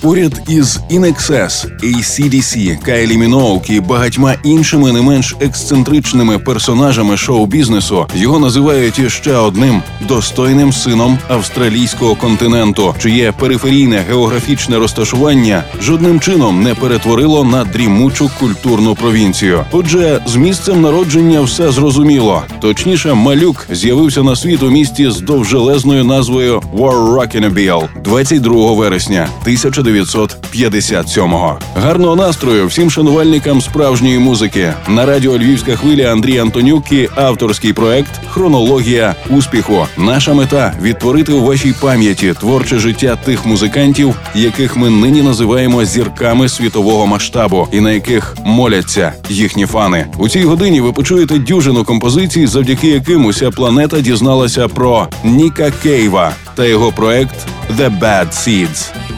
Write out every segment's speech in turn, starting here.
Поряд із InXS, ACDC, Кайлі Міноук і багатьма іншими не менш ексцентричними персонажами шоу-бізнесу його називають іще одним достойним сином австралійського континенту, чиє периферійне географічне розташування жодним чином не перетворило на дрімучу культурну провінцію. Отже, з місцем народження все зрозуміло. Точніше, малюк з'явився на світ у місті з довжелезною назвою Warrockinabeel 22 вересня 1900 1957-го. Гарного настрою всім шанувальникам справжньої музики на радіо Львівська хвиля Андрій Антонюк і авторський проект Хронологія успіху. Наша мета відтворити у вашій пам'яті творче життя тих музикантів, яких ми нині називаємо зірками світового масштабу, і на яких моляться їхні фани. У цій годині ви почуєте дюжину композицій, завдяки яким уся планета дізналася про Ніка Кейва та його проект «The Bad Seeds».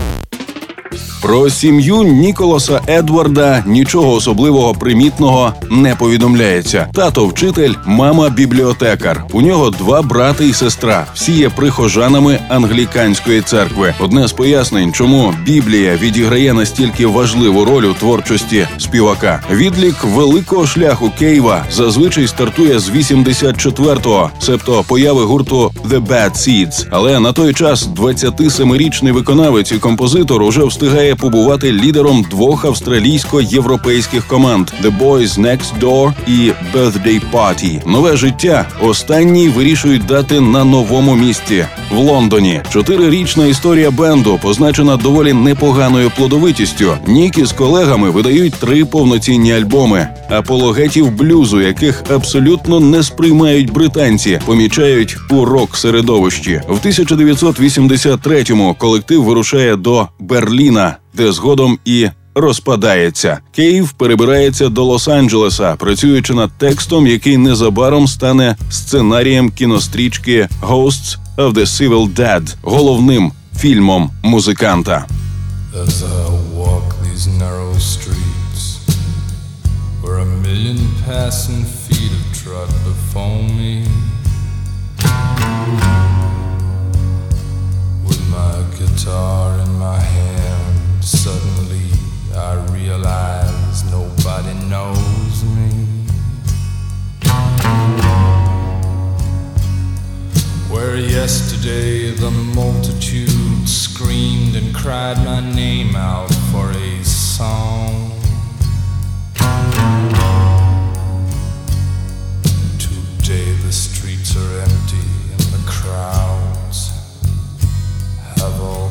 Про сім'ю Ніколаса Едварда нічого особливого примітного не повідомляється. Тато вчитель, мама бібліотекар. У нього два брати і сестра. Всі є прихожанами англіканської церкви. Одне з пояснень, чому Біблія відіграє настільки важливу роль у творчості співака. Відлік великого шляху Кейва зазвичай стартує з 84-го, себто появи гурту The Bad Seeds. Але на той час 27-річний виконавець і композитор уже встигає побувати лідером двох австралійсько-європейських команд The Boys Next Door і Birthday Party. Нове життя останній вирішують дати на новому місці в Лондоні. Чотирирічна історія бенду позначена доволі непоганою плодовитістю. Нікі з колегами видають три повноцінні альбоми. Апологетів блюзу, яких абсолютно не сприймають британці, помічають у рок середовищі. В 1983-му колектив вирушає до Берліна де згодом і розпадається. Київ перебирається до Лос-Анджелеса, працюючи над текстом, який незабаром стане сценарієм кінострічки «Ghosts of the Civil Dead», головним фільмом музиканта. As I walk these narrow streets Where a million passing feet have trod before me With my guitar Where yesterday the multitude screamed and cried my name out for a song. Today the streets are empty and the crowds have all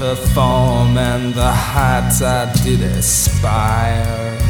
perform and the heights I did aspire.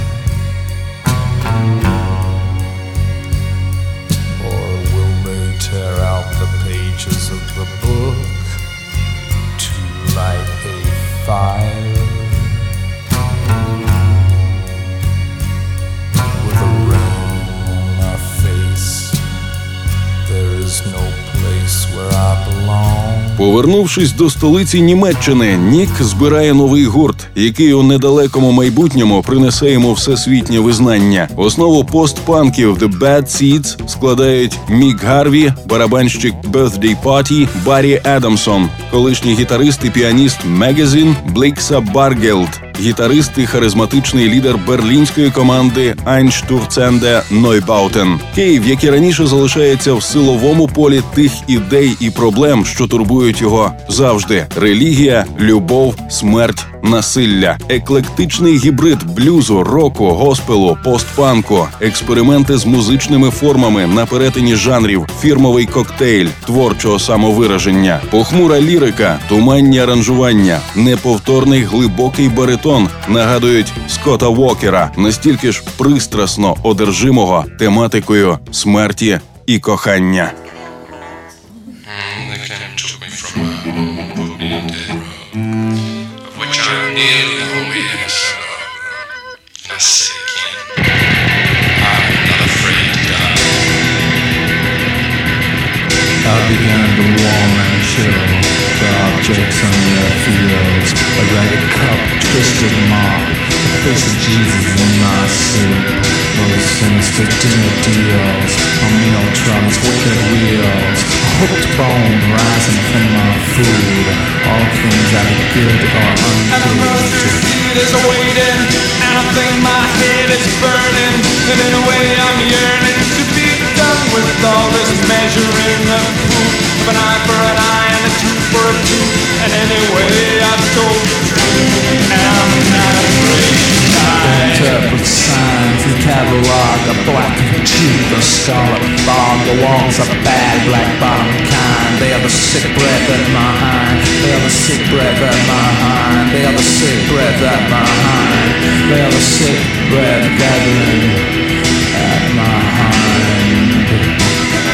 Повернувшись до столиці Німеччини, Нік збирає новий гурт, який у недалекому майбутньому принесе йому всесвітнє визнання. Основу постпанків The Bad Seeds складають Мік Гарві, барабанщик Birthday Party, Баррі Адамсон, колишній гітарист і піаніст Magazine Блікса Баргелд, гітарист і харизматичний лідер берлінської команди Айнштурценде Нойбаутен. Київ, як і раніше, залишається в силовому полі тих ідей і проблем, що турбують його завжди: релігія, любов, смерть. Насилля, еклектичний гібрид блюзу, року, госпелу, постпанку, експерименти з музичними формами на перетині жанрів, фірмовий коктейль творчого самовираження, похмура лірика, туманні аранжування, неповторний глибокий баритон нагадують Скотта Вокера, настільки ж пристрасно одержимого тематикою смерті і кохання. Sinister dinner deals on meal trucks, wicked wheels. A hooked bone rising from my food. All things that are good are or And ungood. seed is waiting, and I think my head is burning. And in a way, I'm yearning to be done with all this measuring of proof. Of an eye for an eye and a tooth for a tooth. And anyway, I've told the truth, and I'm not afraid. Interpret signs, the catalog, a black tooth, a scarlet fog, the walls are bad, black bottom kind. They are the sick breath at my hind. They are the sick breath at my hind. They are the sick breath at my hind. They are the sick breath gathering at my hind.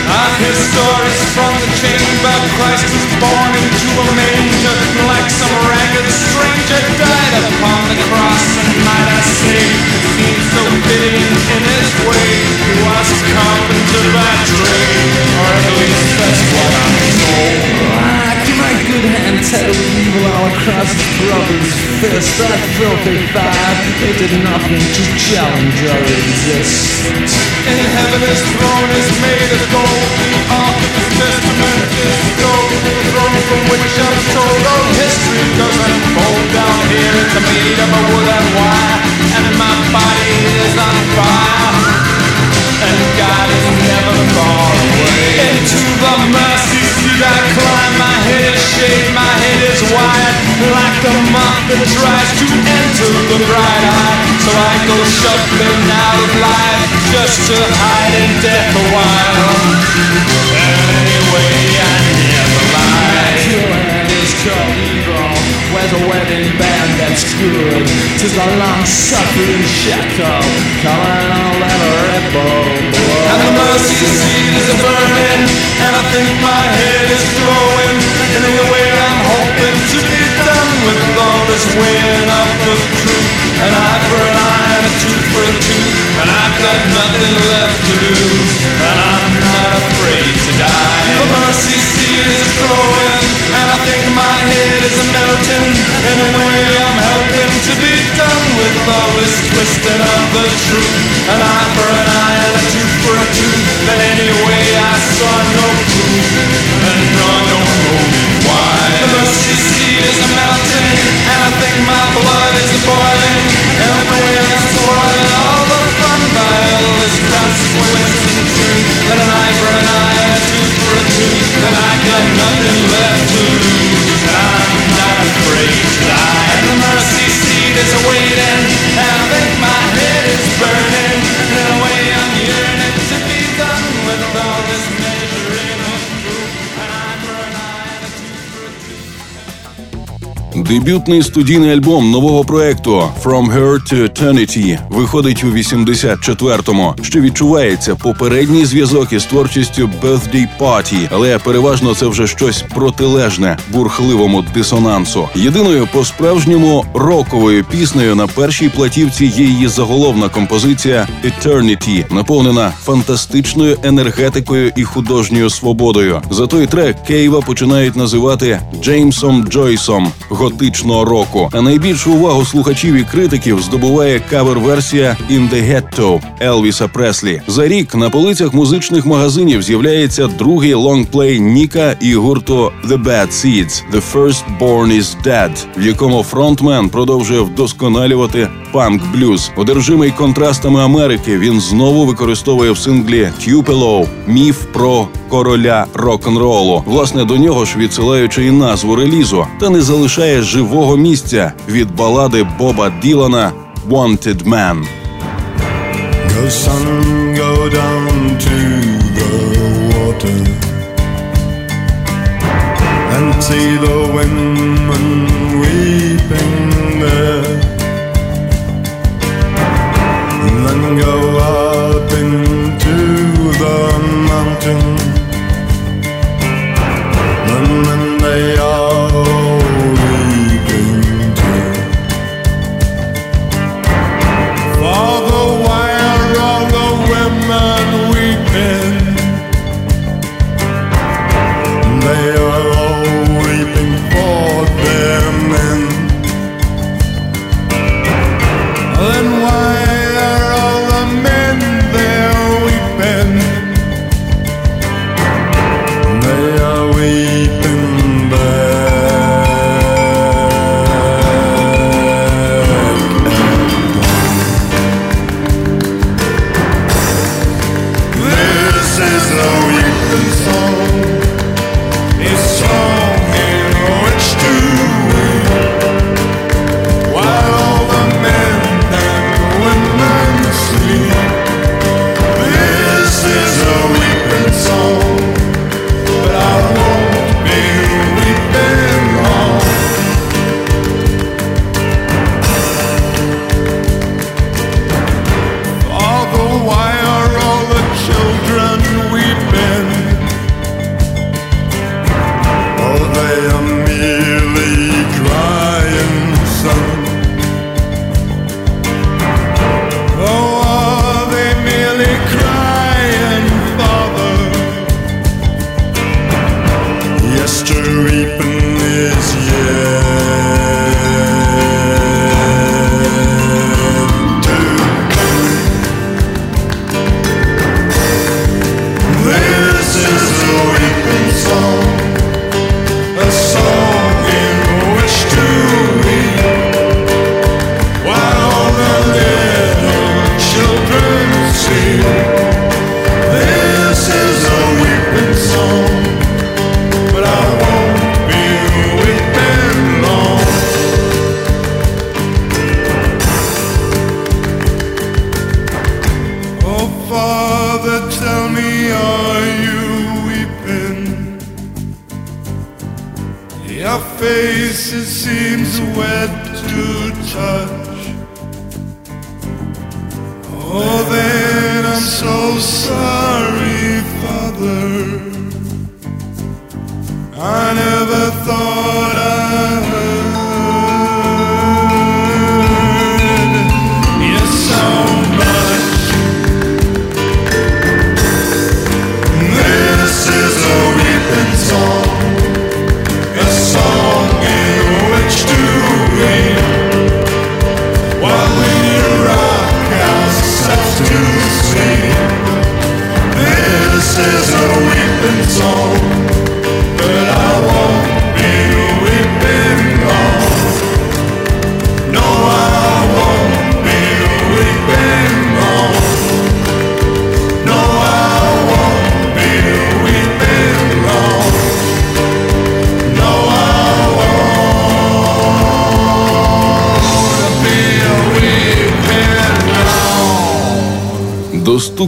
I've stories from the chamber. Christ was born into a manger, like some ragged stranger died upon the cross. And might I say, it seems so fitting in his way. He was carpenter by trade, or at least that's what I'm told. My good hand tattled evil all across his brother's fist. That filthy five, they did nothing to challenge or resist. In heaven his throne is made of gold. The ark of his testament is gold. The throne from which I'm told all history goes unfold down here. It's made of a wood and wire, and my body is on fire. And God is never far away. Into the mercy I climb. My head is shaved, my head is wide, like the moth that tries to enter the bright eye. So I go shuffling out of life just to hide in death a while. Anyway, I never lie. Hand is evil. Where's a wedding band that's good? Tis a long-suffering shackle, calling all that rebel blood. And the mercy seat is a burning, and I think my got nothing left to lose. And I'm not afraid to die. The mercy seat is glowing, and I think my head is a melting. And in a way I'm helping to be done with all this twisting of the truth. An eye for an eye and a tooth for a tooth. But anyway, I saw no proof, and no, no motive why. The mercy seat is a melting, and I think my blood is boiling. And an eye for an eye a tooth for a tooth. I got nothing left to lose. I'm the mercy seat is waiting, and I think my head is burning. In a way I'm yearning to be done with all this Дебютний студійний альбом нового проекту «From Her to Eternity» виходить у 84-му, що відчувається попередній зв'язок із творчістю «Birthday Party», але переважно це вже щось протилежне бурхливому дисонансу. Єдиною по-справжньому роковою піснею на першій платівці є її заголовна композиція «Eternity», наповнена фантастичною енергетикою і художньою свободою. За той трек Кейва починають називати Джеймсом Джойсом готичного року. А найбільшу увагу слухачів і критиків здобуває кавер-версія «In the Ghetto» Елвіса Преслі. За рік на полицях музичних магазинів з'являється другий лонгплей Ніка і гурту The Bad Seeds «The First Born is Dead», в якому фронтмен продовжує вдосконалювати панк-блюз. Одержимий контрастами Америки він знову використовує в синглі «Tupelo» міф про короля рок-н-ролу. Власне, до нього ж відсилаючи і назву релізу, та не залишає живого місця від балади Боба Ділана «Wanted Man». Go sun, go down to the water and see the women weeping there. And then go up into the mountain. And then they are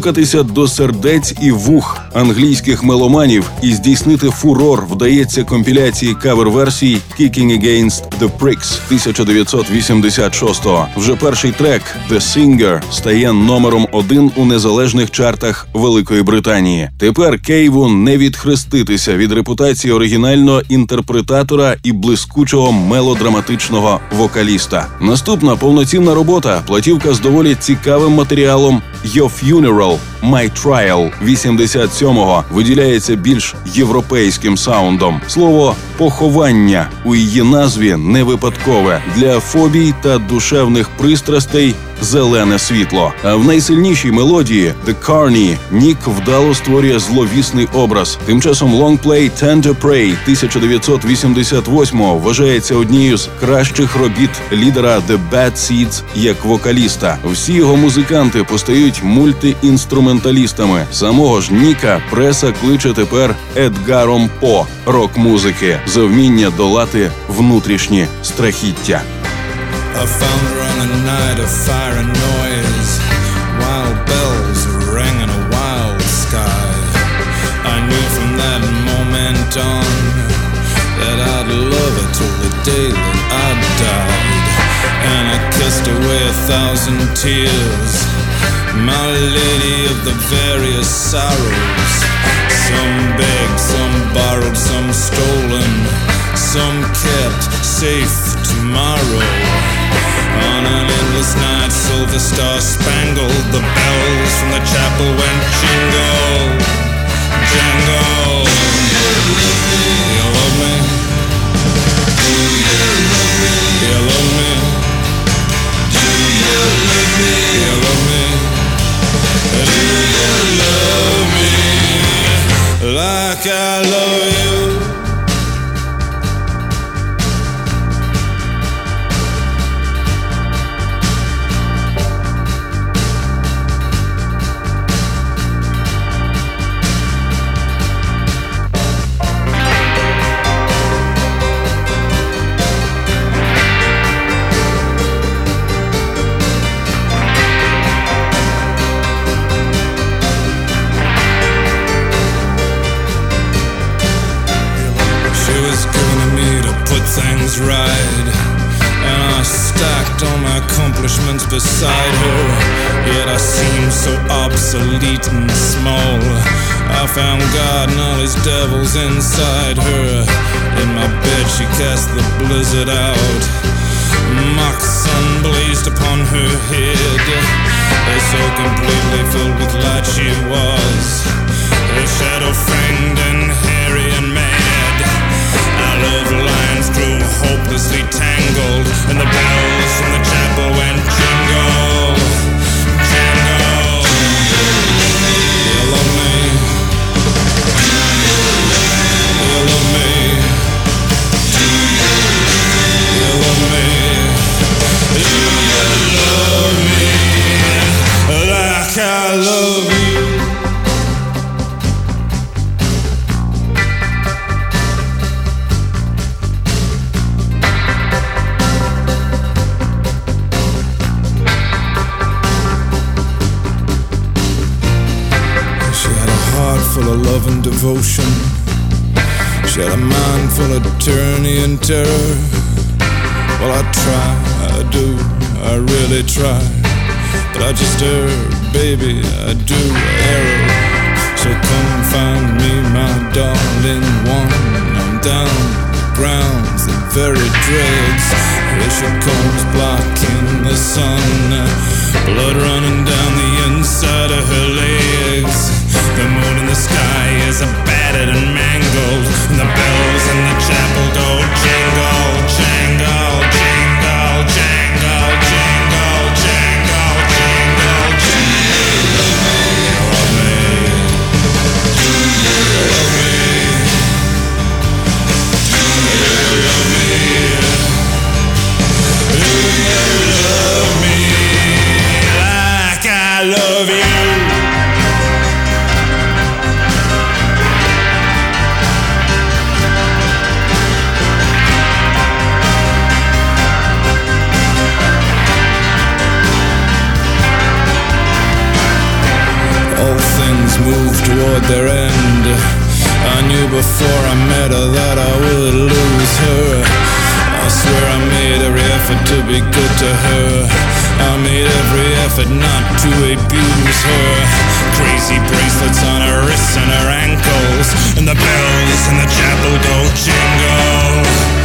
Достукатися до сердець і вух англійських меломанів і здійснити фурор вдається компіляції кавер-версій «Kicking Against the Pricks» 1986-го. Вже перший трек «The Singer» стає номером один у незалежних чартах Великої Британії. Тепер Кейву не відхреститися від репутації оригінального інтерпретатора і блискучого мелодраматичного вокаліста. Наступна повноцінна робота платівка з доволі цікавим матеріалом «Your Funeral – My Trial» 87-го виділяється більш європейським саундом. Слово поховання у її назві не випадкове для фобій та душевних пристрастей. Зелене світло. А в найсильнішій мелодії «The Carney» Нік вдало створює зловісний образ. Тим часом лонгплей «Tender Prey» 1988-го вважається однією з кращих робіт лідера The Bad Seeds як вокаліста. Всі його музиканти постають мультиінструменталістами. Самого ж Ніка преса кличе тепер Едгаром По рок-музики за вміння долати внутрішні страхіття. I found night of fire and noise. Wild bells rang in a wild sky. I knew from that moment on that I'd love her till the day that I died. And I kissed away a thousand tears. My lady of the various sorrows. Some begged, some borrowed, some stolen, some kept safe tomorrow. On an endless night, silver star spangled, the bells from the chapel went jingle, jangle. You love me? Do you love me? You love me? Do you love me? You love me? Do you love me? Like I love you. Things right. And I stacked all my accomplishments beside her. Yet I seemed so obsolete and small. I found God and all his devils inside her. In my bed, she cast the blizzard out. Mock sun blazed upon her head. So completely filled with light she was. A shadow fanged hopelessly tangled, and the bells from the chapel love and devotion. She had a mind full of tyranny and terror. Well, I try, I do, I really try. But I just err, baby, I do err. So come find me, my darling one. I'm down grounds, the very dregs. Here she comes, blocking the sun. Blood running down the inside of her legs. The moon in the sky is battered and mangled. The bells in the chapel go jingle, jangle, jingle, jangle, jingle, jangle, jingle, jingle. You love me? Do you love me? Their end. I knew before I met her that I would lose her. I swear I made every effort to be good to her. I made every effort not to abuse her. Crazy bracelets on her wrists and her ankles, and the bells in the chapel go jingle, jingle.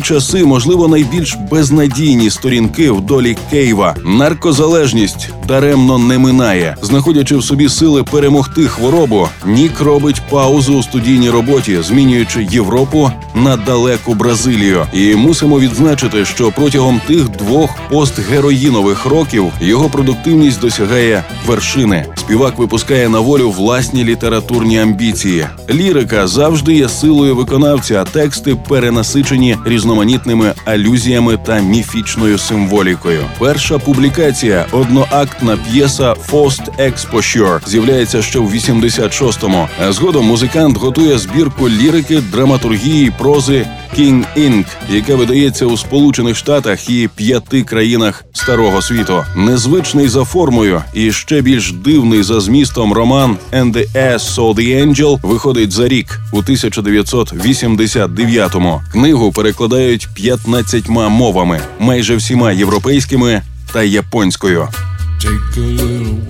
Часи, можливо, найбільш безнадійні сторінки в долі Кейва. Наркозалежність даремно не минає. Знаходячи в собі сили перемогти хворобу, Нік робить паузу у студійній роботі, змінюючи Європу на далеку Бразилію. І мусимо відзначити, що протягом тих двох постгероїнових років його продуктивність досягає вершини. Співак випускає на волю власні літературні амбіції. Лірика завжди є силою виконавця, а тексти перенасичені різноманітними алюзіями та міфічною символікою. Перша публікація одноактна п'єса «Forced Exposure» з'являється ще в 86-му. А Згодом музикант готує збірку лірики, драматургії, прози King Inc., яка видається у Сполучених Штатах і п'яти країнах старого світу. Незвичний за формою і ще більш дивний за змістом роман «And the Ass Saw the Angel» виходить за рік у 1989-му. Книгу перекладають 15 мовами, майже всіма європейськими та японською. Take a little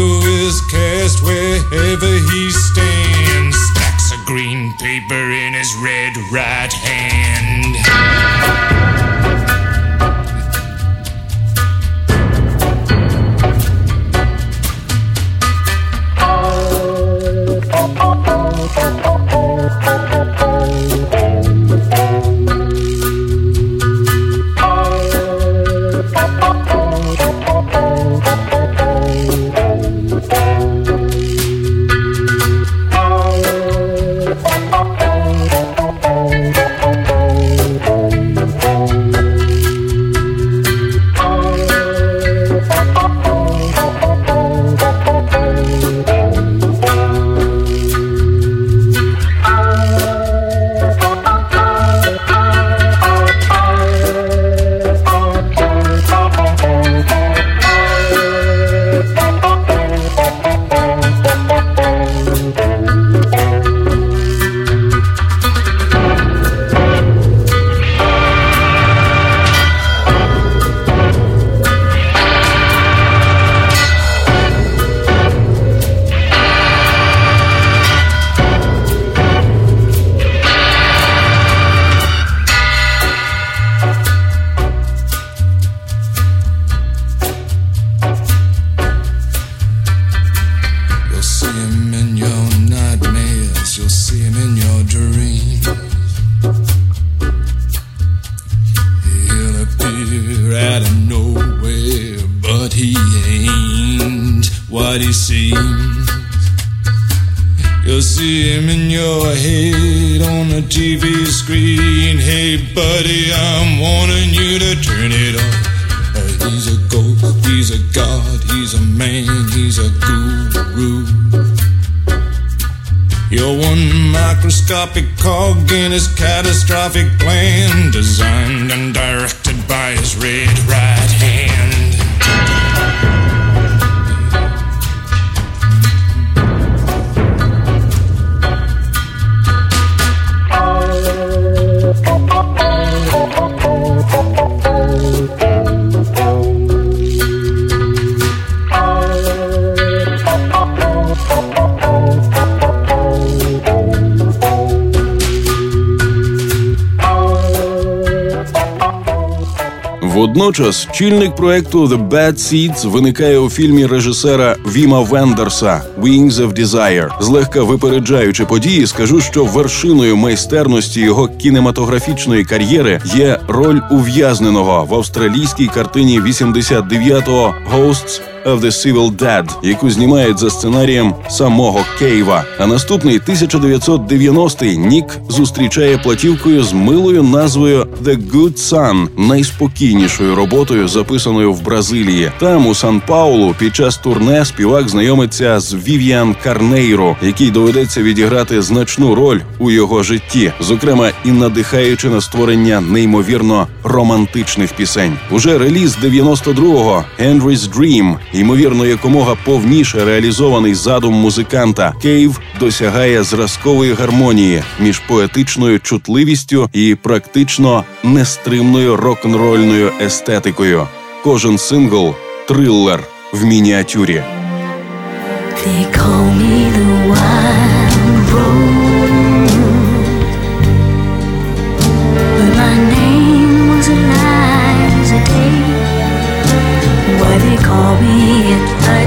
shadow is cast wherever he stands. Stacks of green paper in his red right hand. Водночас чільник проекту The Bad Seeds виникає у фільмі режисера Віма Вендерса «Wings of Desire». Злегка випереджаючи події, скажу, що вершиною майстерності його кінематографічної кар'єри є роль ув'язненого в австралійській картині 89-го «Ghosts of the Civil Dead», яку знімають за сценарієм самого Кейва. А наступний 1990-й Нік зустрічає платівкою з милою назвою «The Good Son», найспокійнішою роботою, записаною в Бразилії. Там у Сан Паулу під час турне співак знайомиться з Вів'ян Карнейро, який доведеться відіграти значну роль у його житті, зокрема і надихаючи на створення неймовірно романтичних пісень. Уже реліз 92-го «Henry's Dream», ймовірно, якомога повніше реалізований задум музиканта, Кейв досягає зразкової гармонії між поетичною чутливістю і практично нестримною рок-н-рольною естетикою. Кожен сингл трилер в мініатюрі. They call me the wild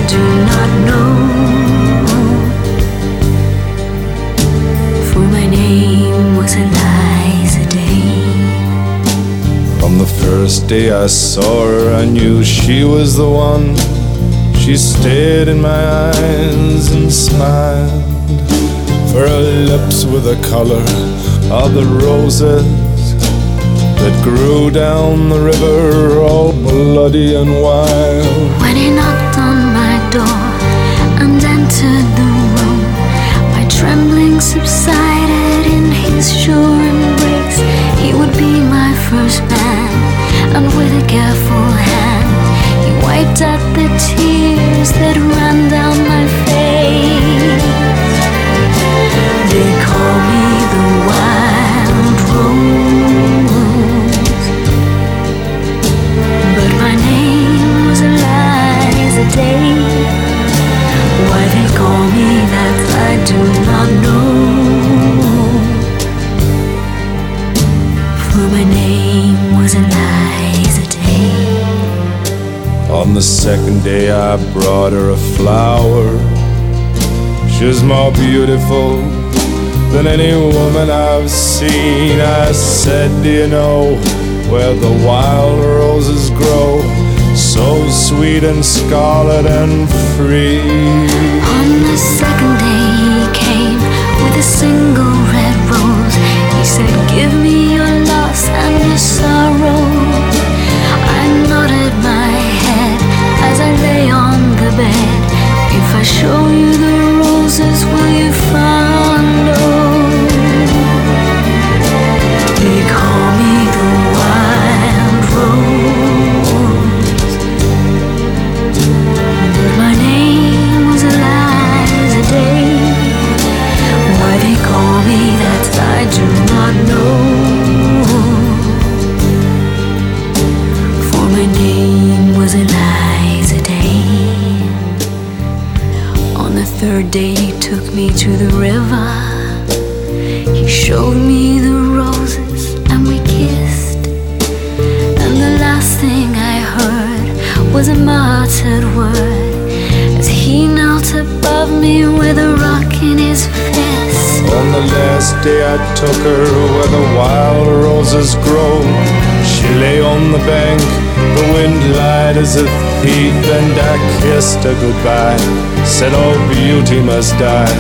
do not know. For my name was Eliza Day. From the first day I saw her, I knew she was the one. She stared in my eyes and smiled. For her lips were the color of the roses that grew down the river, all bloody and wild. When he knocked my trembling subsided in his sure embrace. He would be my first man, and with a careful hand, he wiped out the tears that ran down my face. Do not know. For my name was Eliza Day. On the second day, I brought her a flower. She's more beautiful than any woman I've seen. I said, Do you know where the wild roses grow? So sweet and scarlet and free. On the second your sorrow. I nodded my head as I lay on the bed. If I show you the roses, will you day, he took me to the river. He showed me the roses and we kissed. And the last thing I heard was a muttered word as he knelt above me with a rock in his fist. On the last day, I took her where the wild roses grow. Lay on the bank, the wind lied as a thief, and I kissed her goodbye. Said all beauty must die.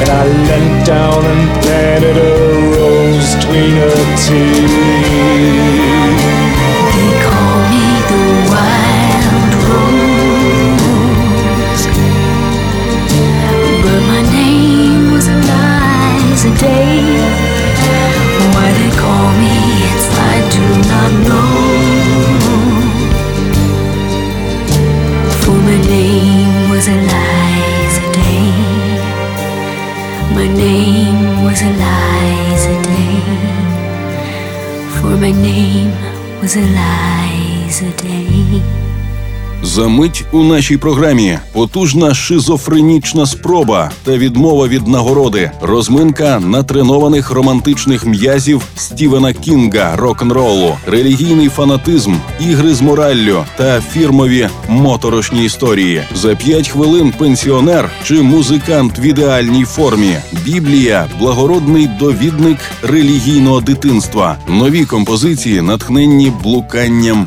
And I leant down and planted a rose between her teeth. They call me the wild rose, but my name was Day. Name was Eliza Day. My name was Eliza Day. For my name was Eliza. За мить у нашій програмі потужна шизофренічна спроба та відмова від нагороди, розминка натренованих романтичних м'язів Стівена Кінга рок-н-ролу, релігійний фанатизм, ігри з мораллю та фірмові моторошні історії. За п'ять хвилин пенсіонер чи музикант в ідеальній формі. Біблія благородний довідник релігійного дитинства. Нові композиції, натхненні блуканням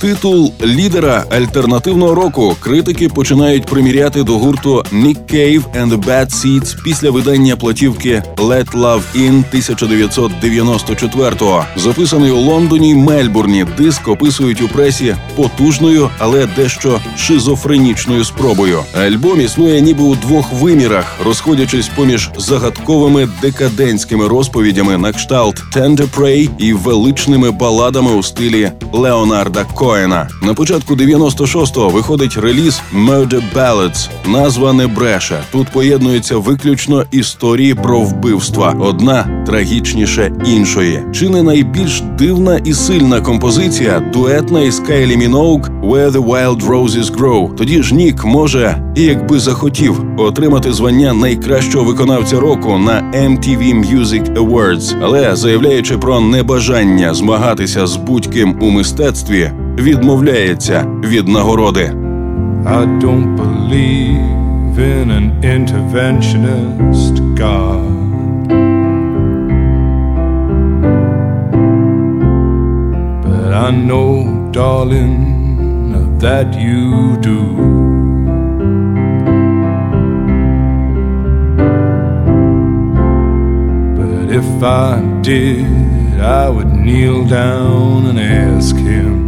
Титул лідера альтернативного року критики починають приміряти до гурту Nick Cave and the Bad Seeds після видання платівки Let Love In 1994-го. Записаний у Лондоні Мельбурні. Диск описують у пресі потужною, але дещо шизофренічною спробою. Альбом існує ніби у двох вимірах, розходячись поміж загадковими декадентськими розповідями на кшталт Tender Prey і величними баладами у стилі Леонарда Коена. На початку 96-го виходить реліз Murder Ballads. Назва не бреше. Тут поєднуються виключно історії про вбивства, одна трагічніше іншої. Чи не найбільш дивна і сильна композиція дуетна із Кайлі Міноук Where the Wild Roses Grow. Тоді ж Нік може, і якби захотів, отримати звання найкращого виконавця року на MTV Music Awards. Але заявляючи про небажання змагатися з будь-ким у мистецтві, відмовляється від нагороди. I don't believe in an interventionist God. But I know, darling, that you do. But if I did, I would kneel down and ask him.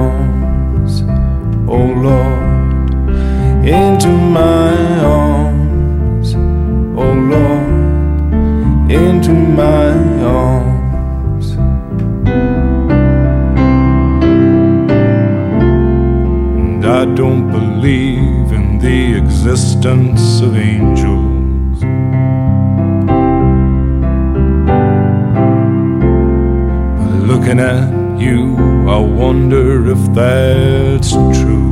oh Lord, into my arms, oh Lord, into my arms. I don't believe in the existence of angels. But looking at you, I wonder if that's true.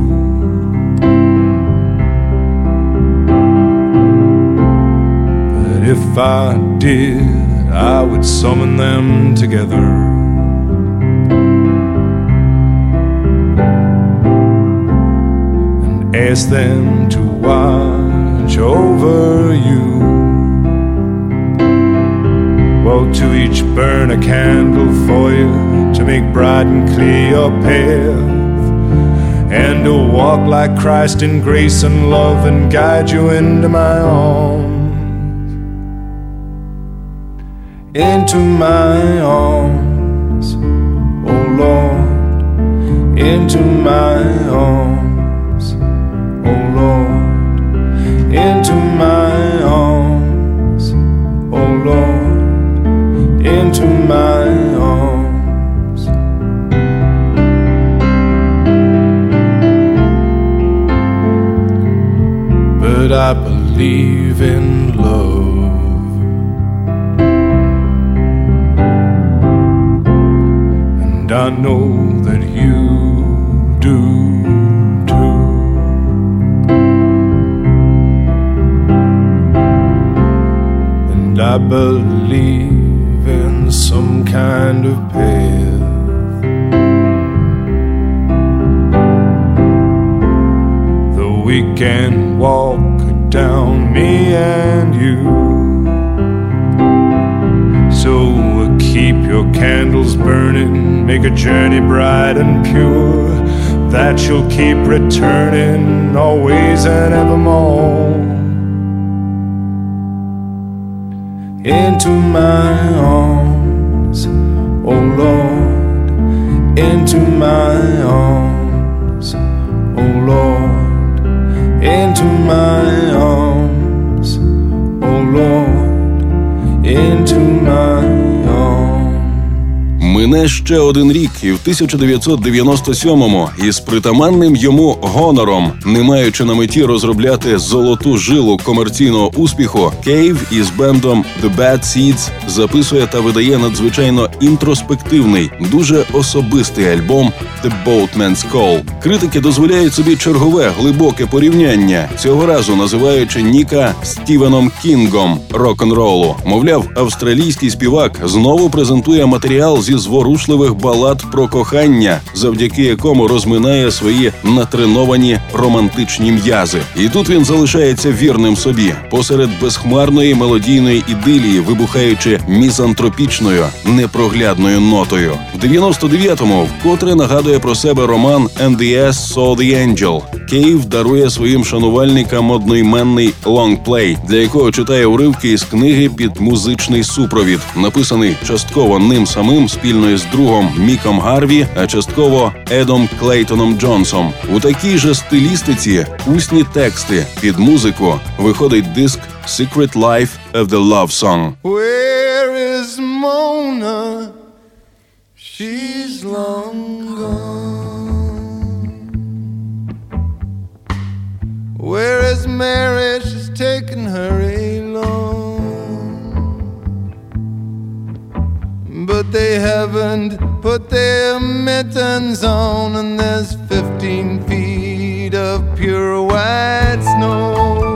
But if I did, I would summon them together. And ask them to watch over you. Well, to each burn a candle for you to make bright and clear your path, and to walk like Christ in grace and love and guide you into my arms. into my arms, oh Lord, into my arms, oh Lord, into my arms, oh Lord, into my arms. I believe in love. And I know that you do too. And I believe in some kind of path. We can walk down, me and you. So keep your candles burning, make a journey bright and pure, that you'll keep returning always and evermore. Into my arms, oh Lord, into my arms, into my arms, oh Lord, into my. Мине ще один рік, і в 1997-му із притаманним йому гонором, не маючи на меті розробляти золоту жилу комерційного успіху, Кейв із бендом The Bad Seeds записує та видає надзвичайно інтроспективний, дуже особистий альбом The Boatman's Call. Критики дозволяють собі чергове глибоке порівняння, цього разу називаючи Ніка Стівеном Кінгом рок-н-ролу. Мовляв, австралійський співак знову презентує матеріал зі зворушливих балад про кохання, завдяки якому розминає свої натреновані романтичні м'язи. І тут він залишається вірним собі посеред безхмарної мелодійної ідилії, вибухаючи мізантропічною непроглядною нотою. В 99-му вкотре нагадує про себе роман «NDS Saw the Angel». Кейв дарує своїм шанувальникам одноіменний лонгплей, для якого читає уривки із книги під музичний супровід, написаний частково ним самим спільно із другом Міком Гарві, а частково Едом Клейтоном Джонсом. У такій же стилістиці усні тексти під музику виходить диск «Secret Life of the Love Song». Where is Mona? She's long gone. Where is Mary? She's taken her along. But they haven't put their mittens on, and there's 15 feet of pure white snow.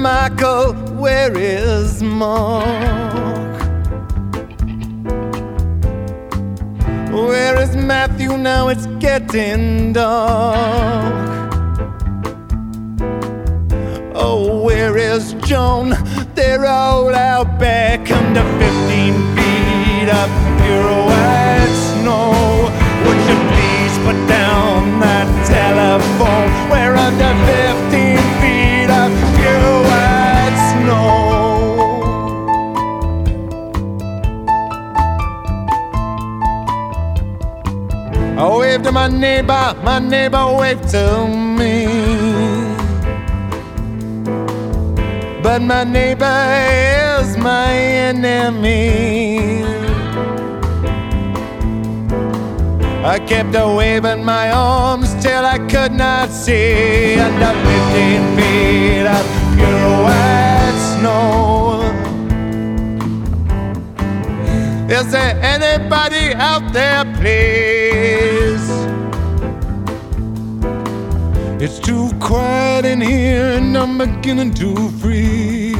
Michael? Where is Mark? Where is Matthew? Now it's getting dark. Oh, where is Joan? They're all out back under 15 neighbor, my neighbor waved to me. But my neighbor is my enemy. I kept a waving my arms till I could not see under 15 feet of pure white snow. Is there anybody out there, please? It's too quiet in here and I'm beginning to freeze.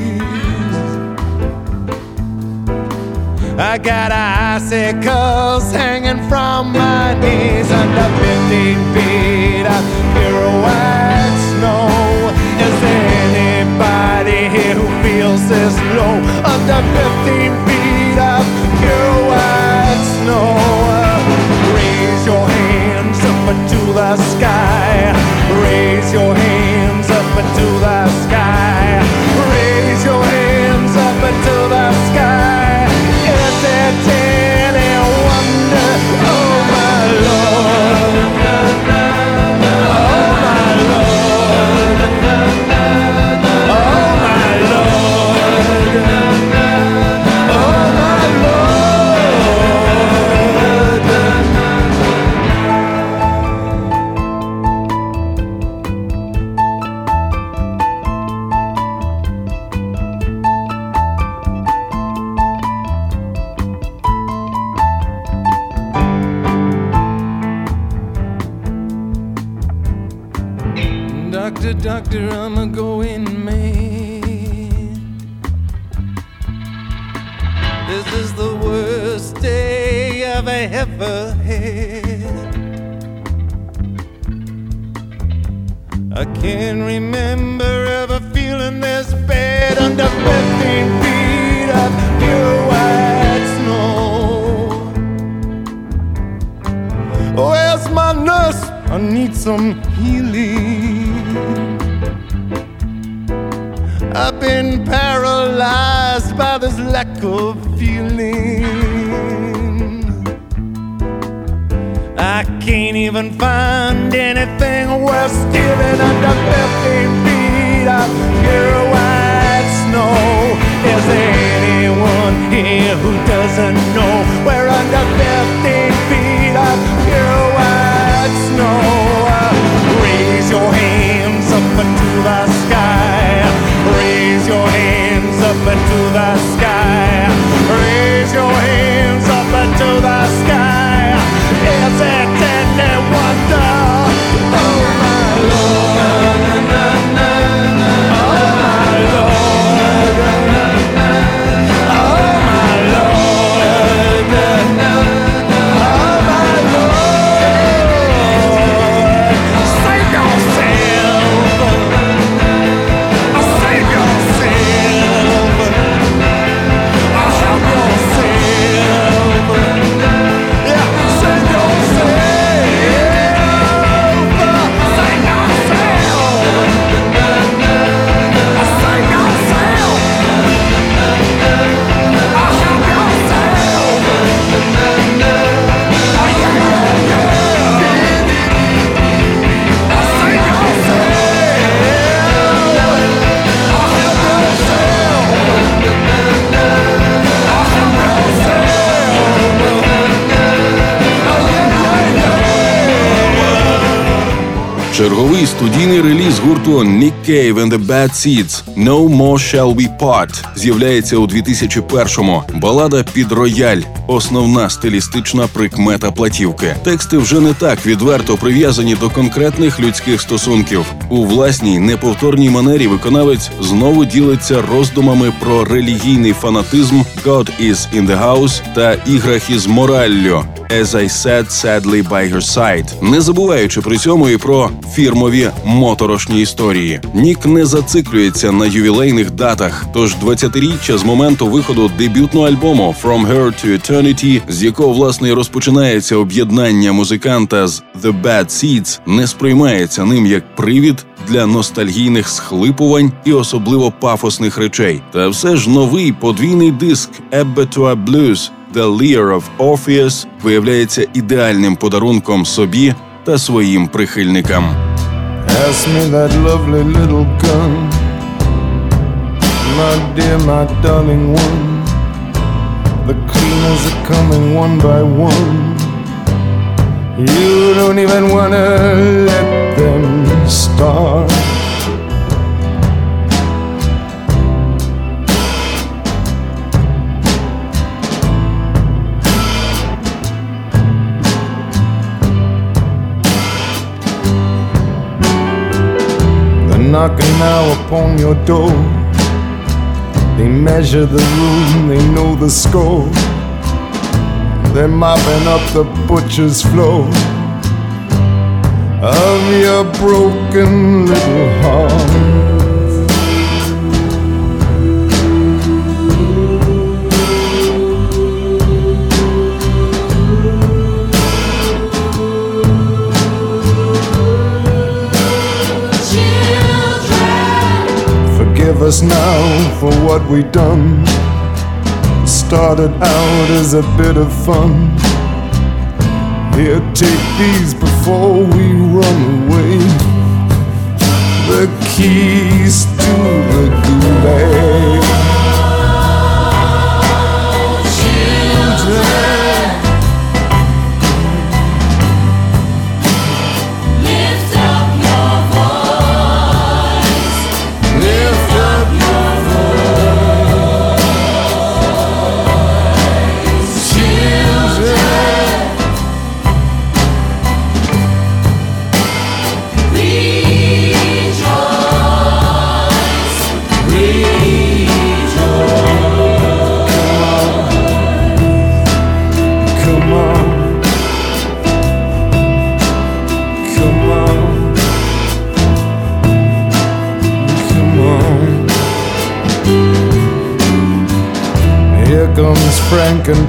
I got icicles hanging from my knees under 15 feet of pure white snow. Is there anybody here who feels this low under 15 feet of pure white snow? Raise your hands up to the sky raise your hands up into the sky. This is the worst day I've ever had. I can't remember ever feeling this bad under 15 feet of pure white snow. Where's my nurse? I need some healing. I've been paralyzed by this lack of feeling. I can't even find anything worth stealing under 15 feet of pure white snow. Is there anyone here who doesn't know we're under 15 feet of pure white snow? Raise your hands up into the sky. Raise your hands up into the sky. Черговий студійний реліз гурту Nick Cave and the Bad Seeds «No More Shall We Part» з'являється у 2001-му. Балада під рояль основна стилістична прикмета платівки. Тексти вже не так відверто прив'язані до конкретних людських стосунків. У власній неповторній манері виконавець знову ділиться роздумами про релігійний фанатизм «God is in the house» та іграх із мораллю «As I said sadly by her side», не забуваючи при цьому і про фірмові моторошні історії. Нік не зациклюється на ювілейних датах, тож 20-річчя з моменту виходу дебютного альбому «From Her to Eternity», з якого власне і розпочинається об'єднання музиканта з «The Bad Seeds», не сприймається ним як привід для ностальгійних схлипувань і особливо пафосних речей. Та все ж новий подвійний диск «Abattoir Blues» «The Lear of Orpheus» виявляється ідеальним подарунком собі та своїм прихильникам. Pass me that lovely little gun, my dear, my darling one. The cleaners are coming one by one. You don't even wanna let them start. Knocking now upon your door. They measure the room, they know the score. They're mopping up the butcher's floor of your broken little heart. Forgive us now for what we done. Started out as a bit of fun. Here, take these before we run away. The keys to the gulag.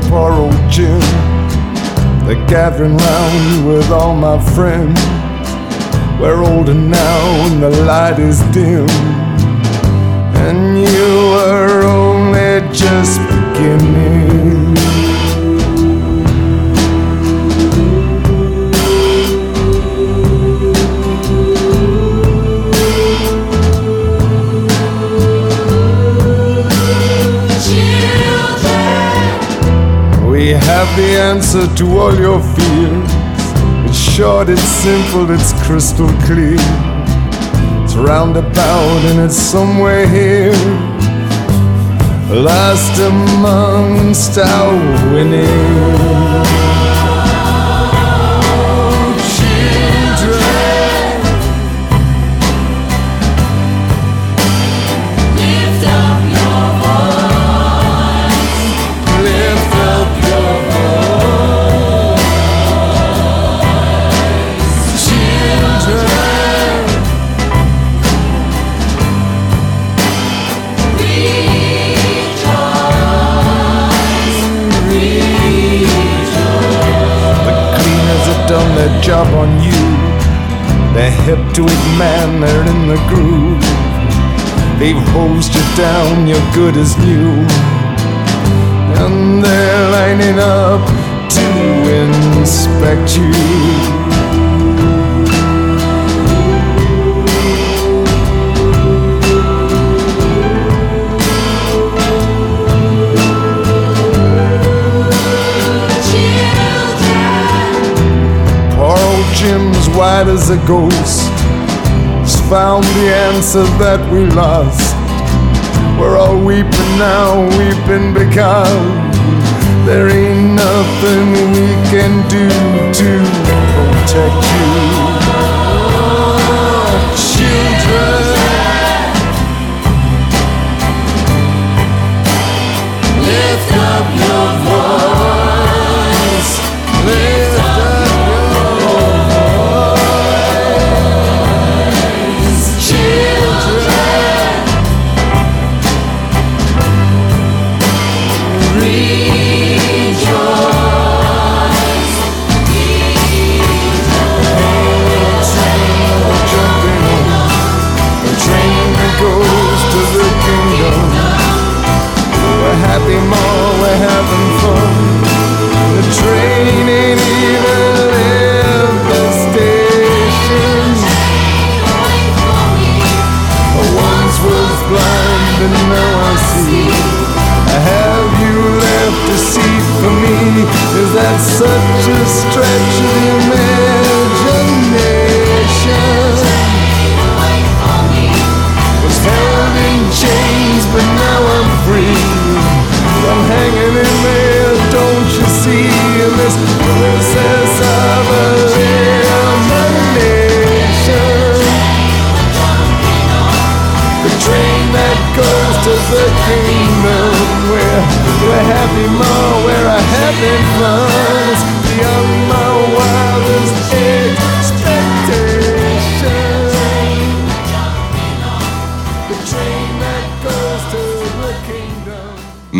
Poor old Jim. They're gathering round with all my friends. We're older now and the light is dim. And you were only just beginning. The answer to all your fears. It's short, it's simple, it's crystal clear. It's roundabout and it's somewhere here. Last amongst our winning. Hip to it, man, they're in the groove. They've hosed you down, you're good as new. And they're lining up to inspect you. White as a ghost. He's found the answer that we lost. We're all weeping now, weeping because there ain't nothing we can do to protect you. Children. Lift up your voice. Happy, more, we're having fun. The train ain't even left the station. I once was blind, but now I see. I have you left a seat for me? Is that such a stretch of the imagination? The train that goes to the kingdom where we're happy more, where I having fun.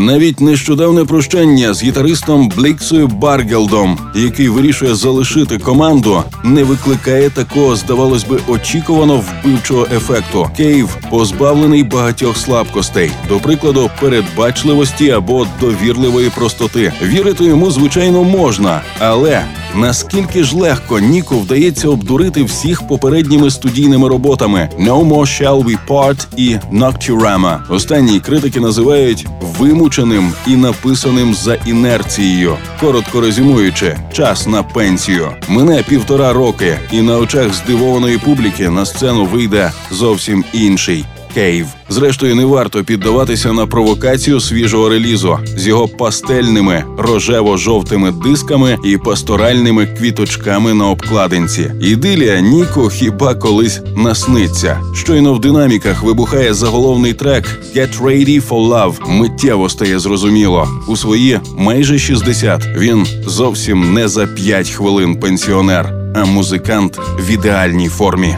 Навіть нещодавне прощання з гітаристом Бліксою Баргелдом, який вирішує залишити команду, не викликає такого, здавалось би, очікувано вбивчого ефекту. Кейв позбавлений багатьох слабкостей, до прикладу, передбачливості або довірливої простоти. Вірити йому, звичайно, можна, але наскільки ж легко Ніку вдається обдурити всіх попередніми студійними роботами No More Shall We Part і Nocturama. Останні критики називають вимученим і написаним за інерцією. Коротко резюмуючи, час на пенсію. Мине півтора роки, і на очах здивованої публіки на сцену вийде зовсім інший. Кейв. Зрештою, не варто піддаватися на провокацію свіжого релізу з його пастельними рожево-жовтими дисками і пасторальними квіточками на обкладинці. Ідилія Ніко хіба колись насниться. Щойно в динаміках вибухає заголовний трек «Get Ready for Love» миттєво стає зрозуміло. У свої майже 60 він зовсім не за 5 хвилин пенсіонер, а музикант в ідеальній формі.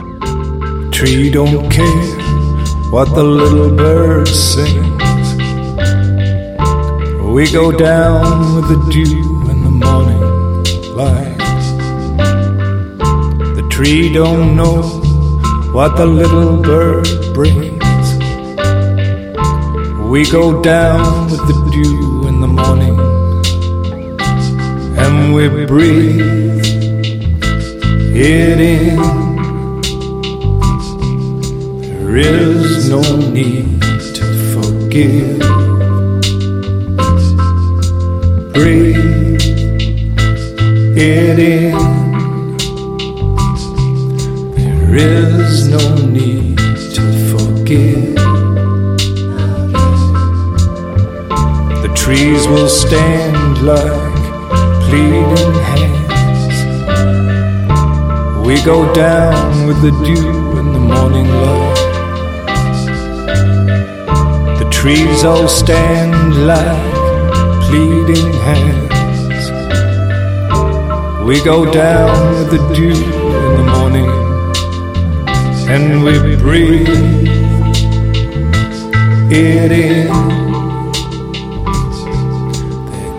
Tree don't care what the little bird sings. We go down with the dew in the morning light. The tree don't know what the little bird brings. We go down with the dew in the morning and we breathe it in. There is no need to forgive. Breathe it in. There is no need to forgive. The trees will stand like pleading hands. We go down with the dew in the morning light. Trees all stand like pleading hands. We go down with the dew in the morning and we breathe it in.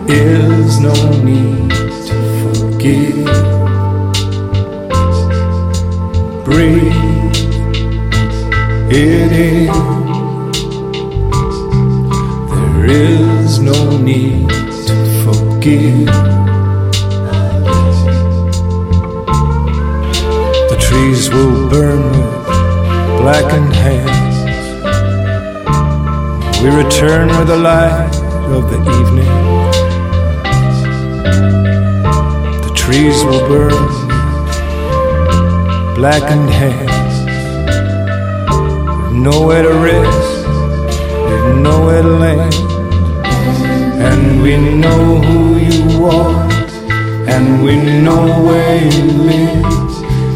There is no need to forgive. Breathe it in. No need to forgive. The trees will burn with blackened hands. We return with the light of the evening. The trees will burn with blackened hands. Nowhere to rest, nowhere to land. And we know who you are, and we know where you live.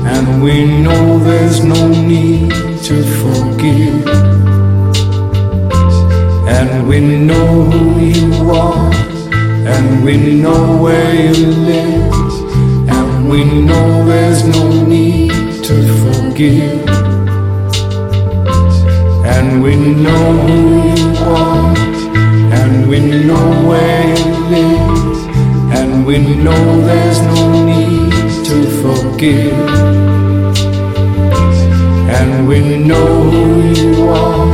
And we know there's no need to forgive. And we know who you are, and we know where you live. And we know there's no need to forgive. And we know who you are, and we know where you live. And we know there's no need to forgive. And we know who you are,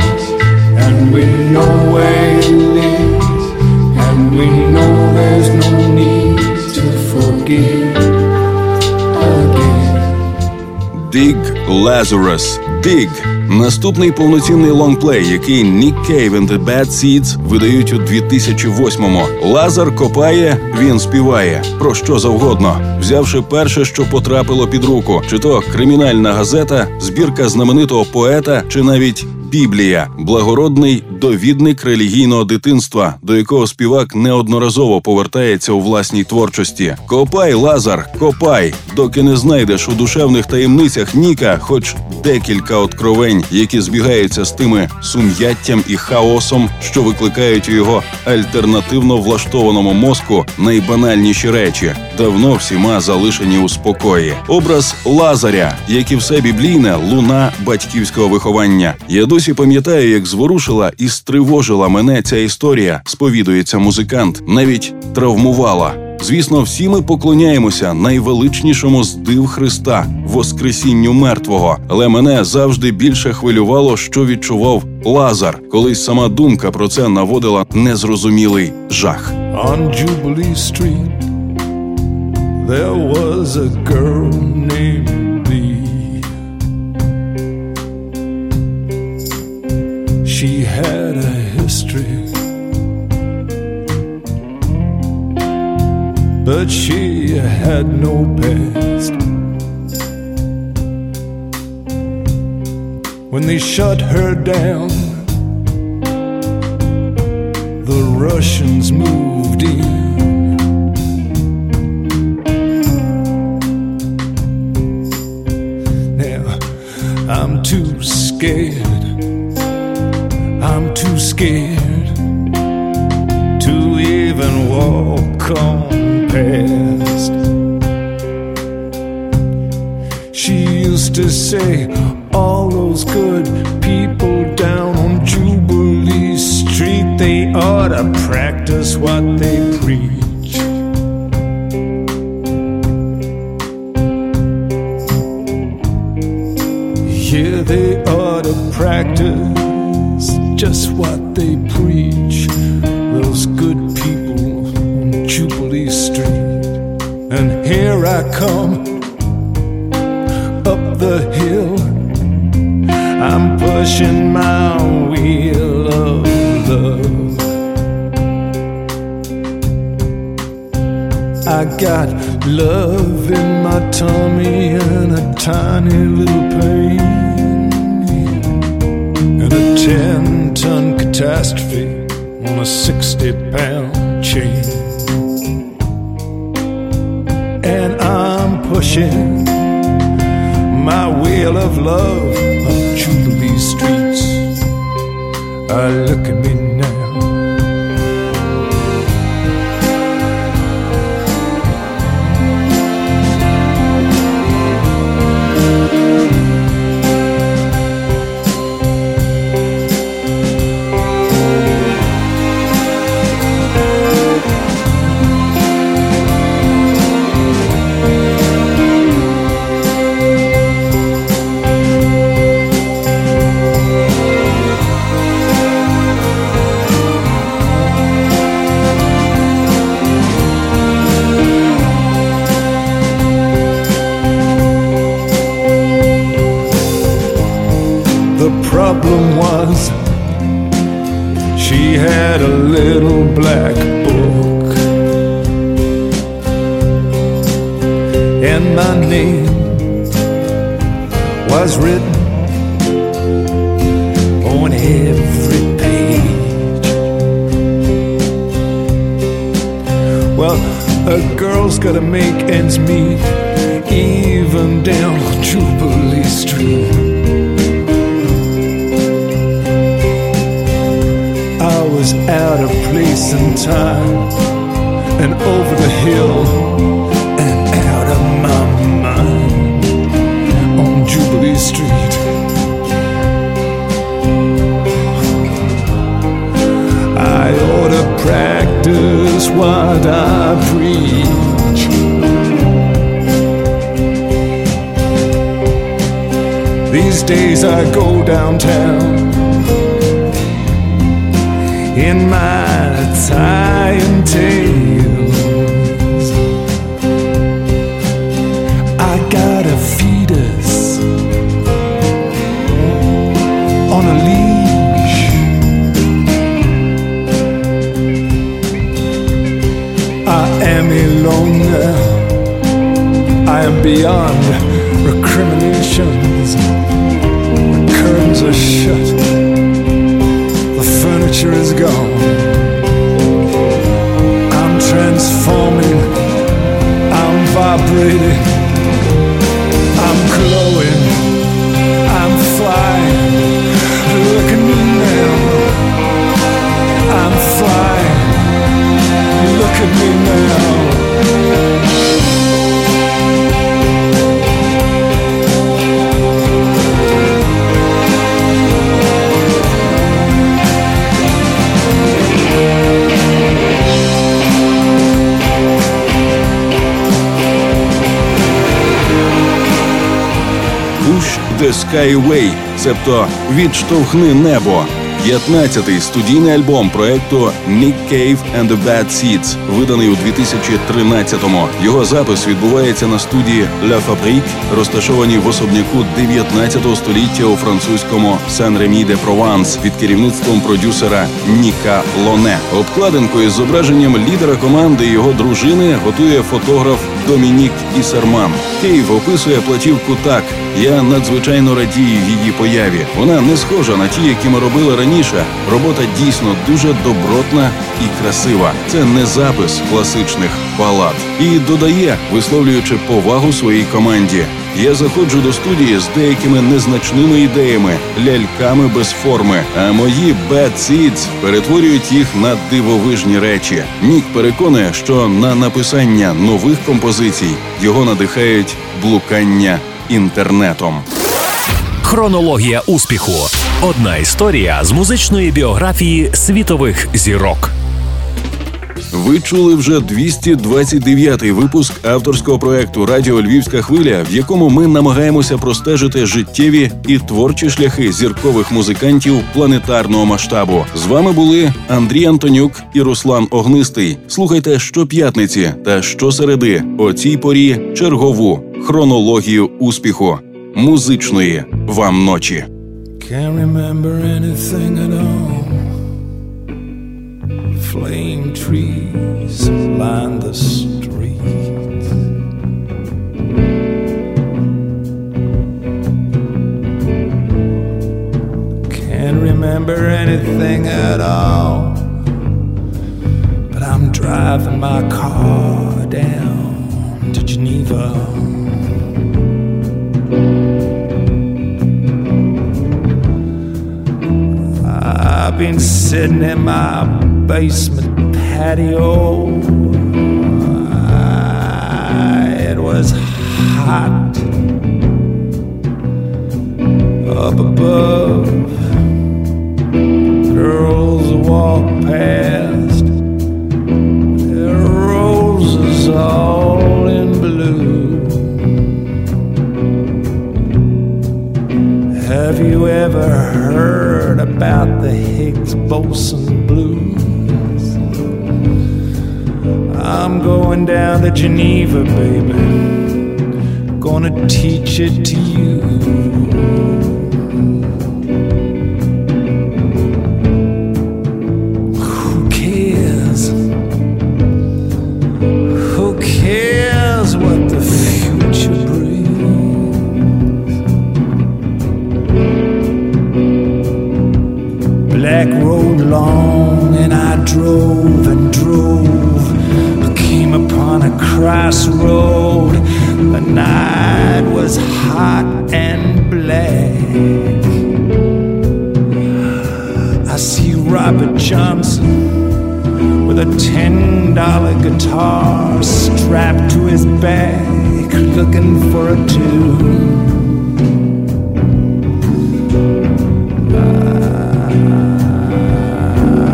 and we know where you live, and we know there's no need to forgive again. Dig Lazarus. Dig наступний повноцінний лонгплей, який Nick Cave and the Bad Seeds видають у 2008-му. Лазар копає, він співає. Про що завгодно, взявши перше, що потрапило під руку, чи то кримінальна газета, збірка знаменитого поета, чи навіть Біблія, благородний довідник релігійного дитинства, до якого співак неодноразово повертається у власній творчості. Копай, Лазар, копай, доки не знайдеш у душевних таємницях Ніка, хоч декілька откровень, які збігаються з тими сум'яттям і хаосом, що викликають у його альтернативно влаштованому мозку найбанальніші речі, давно всіма залишені у спокої. Образ Лазаря, як і все біблійне, луна батьківського виховання. Я досі пам'ятаю, як зворушила і стривожила мене ця історія, сповідується музикант, навіть травмувала. Звісно, всі ми поклоняємося найвеличнішому з див Христа, Воскресінню мертвого. Але мене завжди більше хвилювало, що відчував Лазар, колись сама думка про це наводила незрозумілий жах. On Jubilee Street, there was a girl named She had a history, but she had no past. When they shut her down, the Russians moved in. Now I'm too scared. I'm too scared to even walk on past. She used to say, All those good people down on Jubilee Street. they ought to practice what they preach. Yeah, they ought to practice just what they preach. Those good people on Jubilee Street. And here I come up the hill. I'm pushing my wheel of love. I got love in my tummy and a tiny little pain. And a 10 ton catastrophe on a 60 pound chain. And I'm pushing my wheel of love up Jubilee streets. I look at me problem was she had a little black book, and my name was written on every page. Well, a girl's gotta make ends meet, even down Jubilee Street. Was out of place and time, and over the hill, and out of my mind on Jubilee Street. I ought to practice what I preach. These days I go downtown in my tie and. I got a fetus on a leash. I am alone now. I am beyond recriminations. The curtains are shut vibrating, Push the Sky Away, цебто відштовхни небо. 15-й студійний альбом проекту Nick Cave and the Bad Seeds, виданий у 2013-му. Його запис відбувається на студії La Fabrique, розташованій в особняку 19 століття у французькому Сан-Ремі де Прованс під керівництвом продюсера Ніка Лоне. Обкладинку із зображенням лідера команди і його дружини готує фотограф Домінік Ісерман. Кейв описує платівку так: я надзвичайно радію її появі. Вона не схожа на ті, які ми робили раніше. Робота дійсно дуже добротна і красива. Це не запис класичних балад. І додає, висловлюючи повагу своїй команді. Я заходжу до студії з деякими незначними ідеями, ляльками без форми. А мої Bad Seeds перетворюють їх на дивовижні речі. Нік переконує, що на написання нових композицій його надихають блукання інтернетом. Хронологія успіху. Одна історія з музичної біографії світових зірок. Ви чули вже 229-й випуск авторського проекту Радіо Львівська хвиля, в якому ми намагаємося простежити життєві і творчі шляхи зіркових музикантів планетарного масштабу. З вами були Андрій Антонюк і Руслан Огнистий. Слухайте щоп'ятниці та щосереди о цій порі чергову хронологію успіху музичної вам ночі. Can't remember anything at all. Flame trees line the streets. Can't remember anything at all. But I'm driving my car down to Geneva. I've been sitting in my basement patio. Ah, It was hot up above. Girls walk past, roses all in blue. Have you ever heard about the Higgs boson blues? I'm going down to Geneva, baby. Gonna teach it to you. His back, looking for a tune.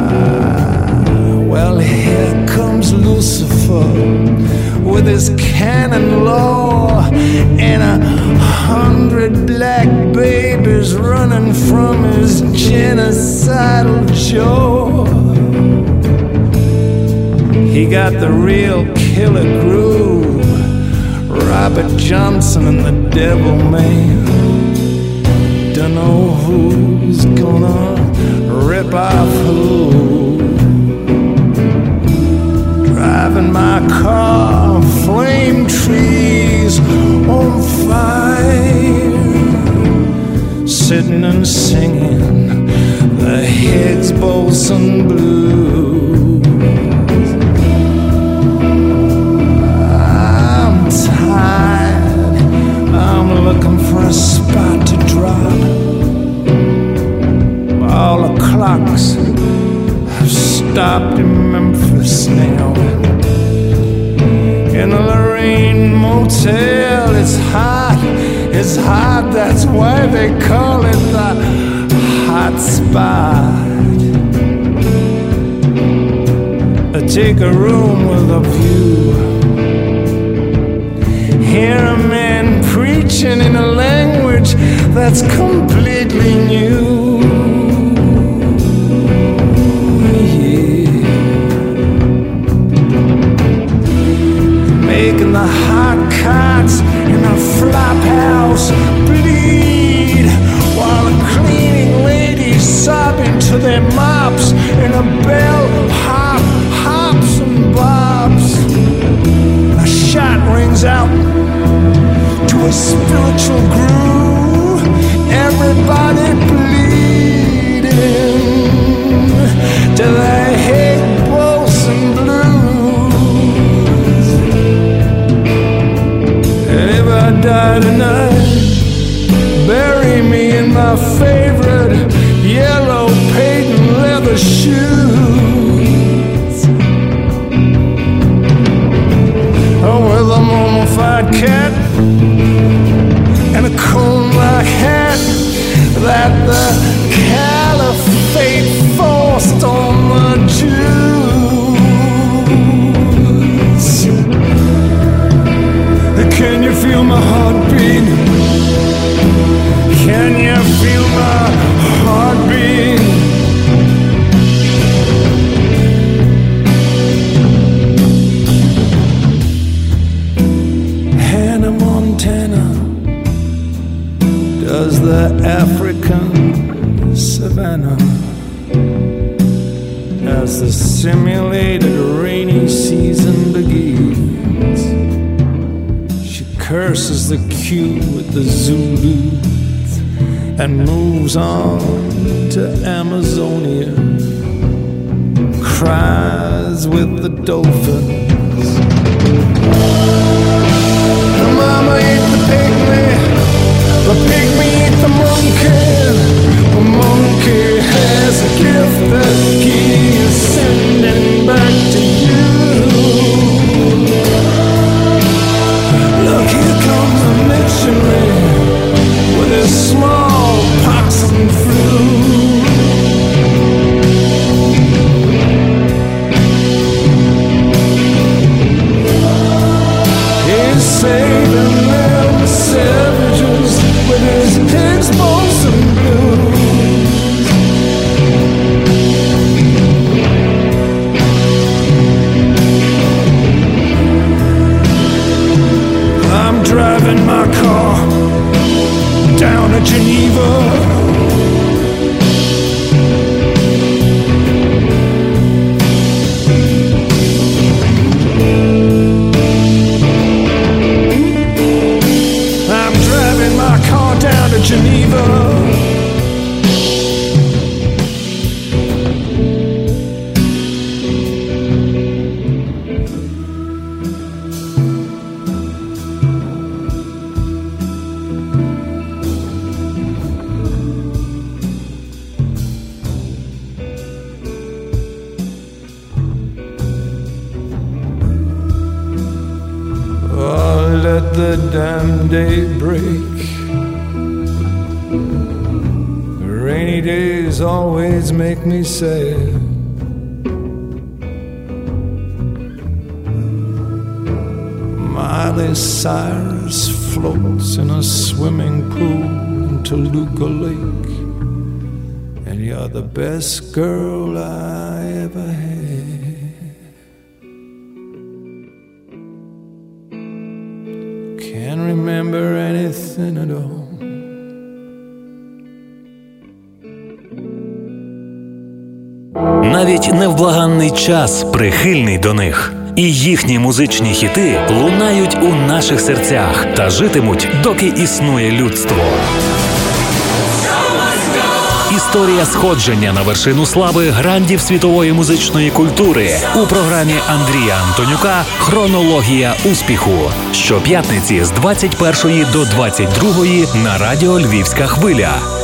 Ah, well, here comes Lucifer with his canon law and a hundred black babies running from his genocidal jaw. He got the real killer Johnson and the Devil Man. Don't know who's gonna rip off who. Driving my car, flame trees on fire. Sitting and singing the Higgs boson blues. A spot to drop. All the clocks have stopped in Memphis now. In the Lorraine Motel, it's hot. It's hot. That's why they call it the hot spot. I take a room with a view. Hear a man preaching in a language that's completely new. Making the hot cots in a flop house bleed while the cleaning ladies sobbing to their mops in a bell hop hops and bobs. A shot rings out spiritual groove. Everybody bleeding to the Higgs Boson blues. And if I die tonight, bury me in my favorite yellow patent leather shoes. My heartbeat? Can you feel my heartbeat? Hannah Montana does the African savannah as the simulated the cue with the Zulus and moves on to Amazonia. Cries with the dolphins. Mama best girl I ever had. Can't remember anything at all. Навіть невблаганний час прихильний до них. І їхні музичні хіти лунають у наших серцях та житимуть, доки існує людство. Історія сходження на вершину слави грандів світової музичної культури у програмі Андрія Антонюка Хронологія успіху щоп'ятниці з 21 до 22 на радіо Львівська хвиля.